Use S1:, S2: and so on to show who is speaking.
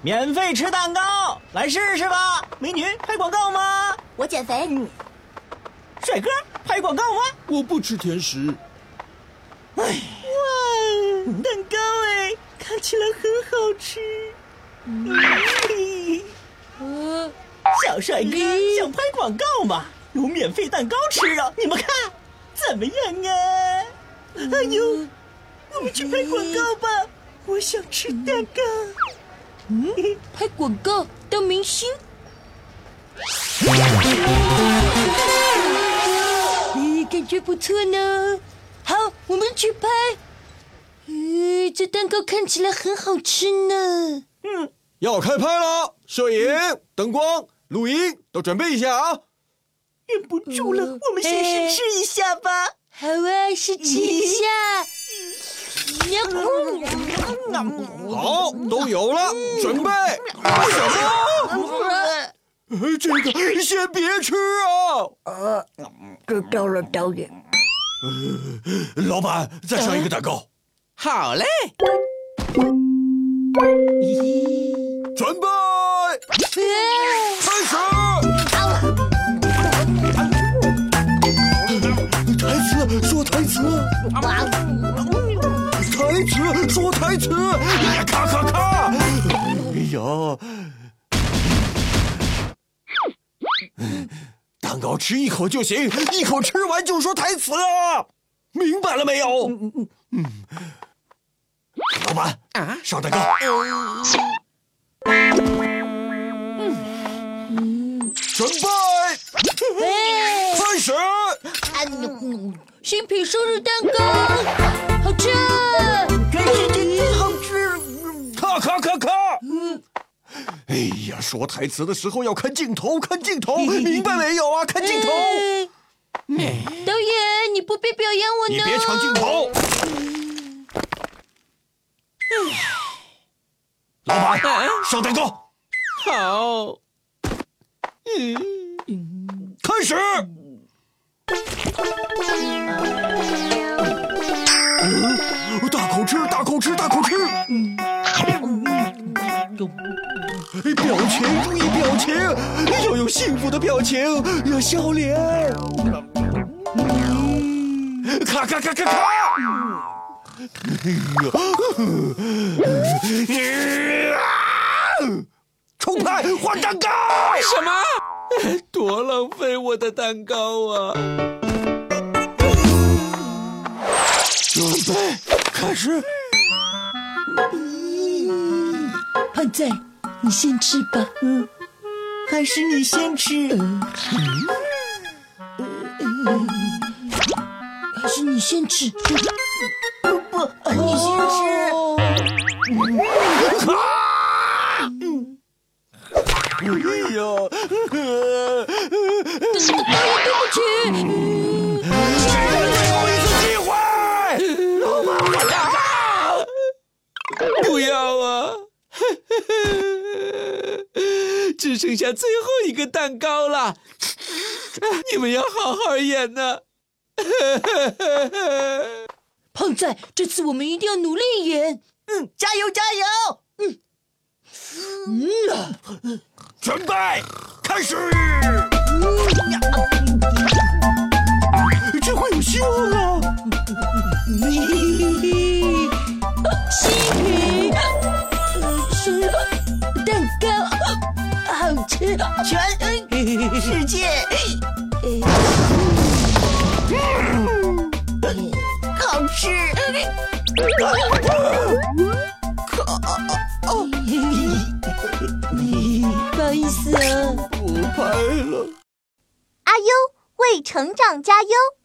S1: 免费吃蛋糕，来试试吧。美女拍广告吗？
S2: 我减肥。
S1: 帅哥拍广告吗？
S3: 我不吃甜食。
S1: 哎，哇，蛋糕哎，看起来很好吃。嗯，小帅哥想拍广告吗？有免费蛋糕吃啊！你们看，怎么样啊？哎呦，我们去拍广告吧！我想吃蛋糕。
S2: 嗯，拍广告当明星，咦，感觉不错呢。好，我们去拍。咦，这蛋糕看起来很好吃呢。
S3: 嗯，要开拍了，摄影、灯光、录音都准备一下啊！
S1: 忍不住了，我们先试吃一下吧。
S2: 好啊，试吃一下。
S3: 好，都有了，准备。什么？这个先别吃啊！呃，
S4: 知道了，导演。
S3: 老板，再上一个蛋糕。
S5: 好嘞。
S3: 准备，开始。台词，说台词。台词说台词，咔咔咔！哎呀，蛋糕吃一口就行，一口吃完就说台词啊！明白了没有？嗯，老板啊，上蛋糕。准备，开始。
S2: 新品生日蛋糕，好吃。
S3: 咔咔咔！哎呀，说台词的时候要看镜头，看镜头，明白没有啊？看镜头。
S2: 导演，你不必表扬我呢。
S3: 你别抢镜头。老板，上蛋糕。
S5: 好。
S3: 嗯，开始。表情注意表情，要有幸福的表情，要笑脸。咔咔咔咔咔！重拍换蛋糕？
S5: 什么？多浪费我的蛋糕啊！
S3: 准备开始。
S2: 胖仔，你先吃吧。嗯，
S1: 还是你先吃。嗯，
S2: 还是你先吃。
S1: 不不，你先吃。
S3: 嗯。哎呀！
S2: 对不起。
S5: 剩下最后一个蛋糕了，你们要好好演呢。
S2: 胖仔，这次我们一定要努力演。
S1: 嗯，加油加油！嗯
S3: 嗯，准备开始。
S1: 全世界好吃。
S2: 不好意思啊，
S3: 不拍了。
S6: 阿优为成长加油。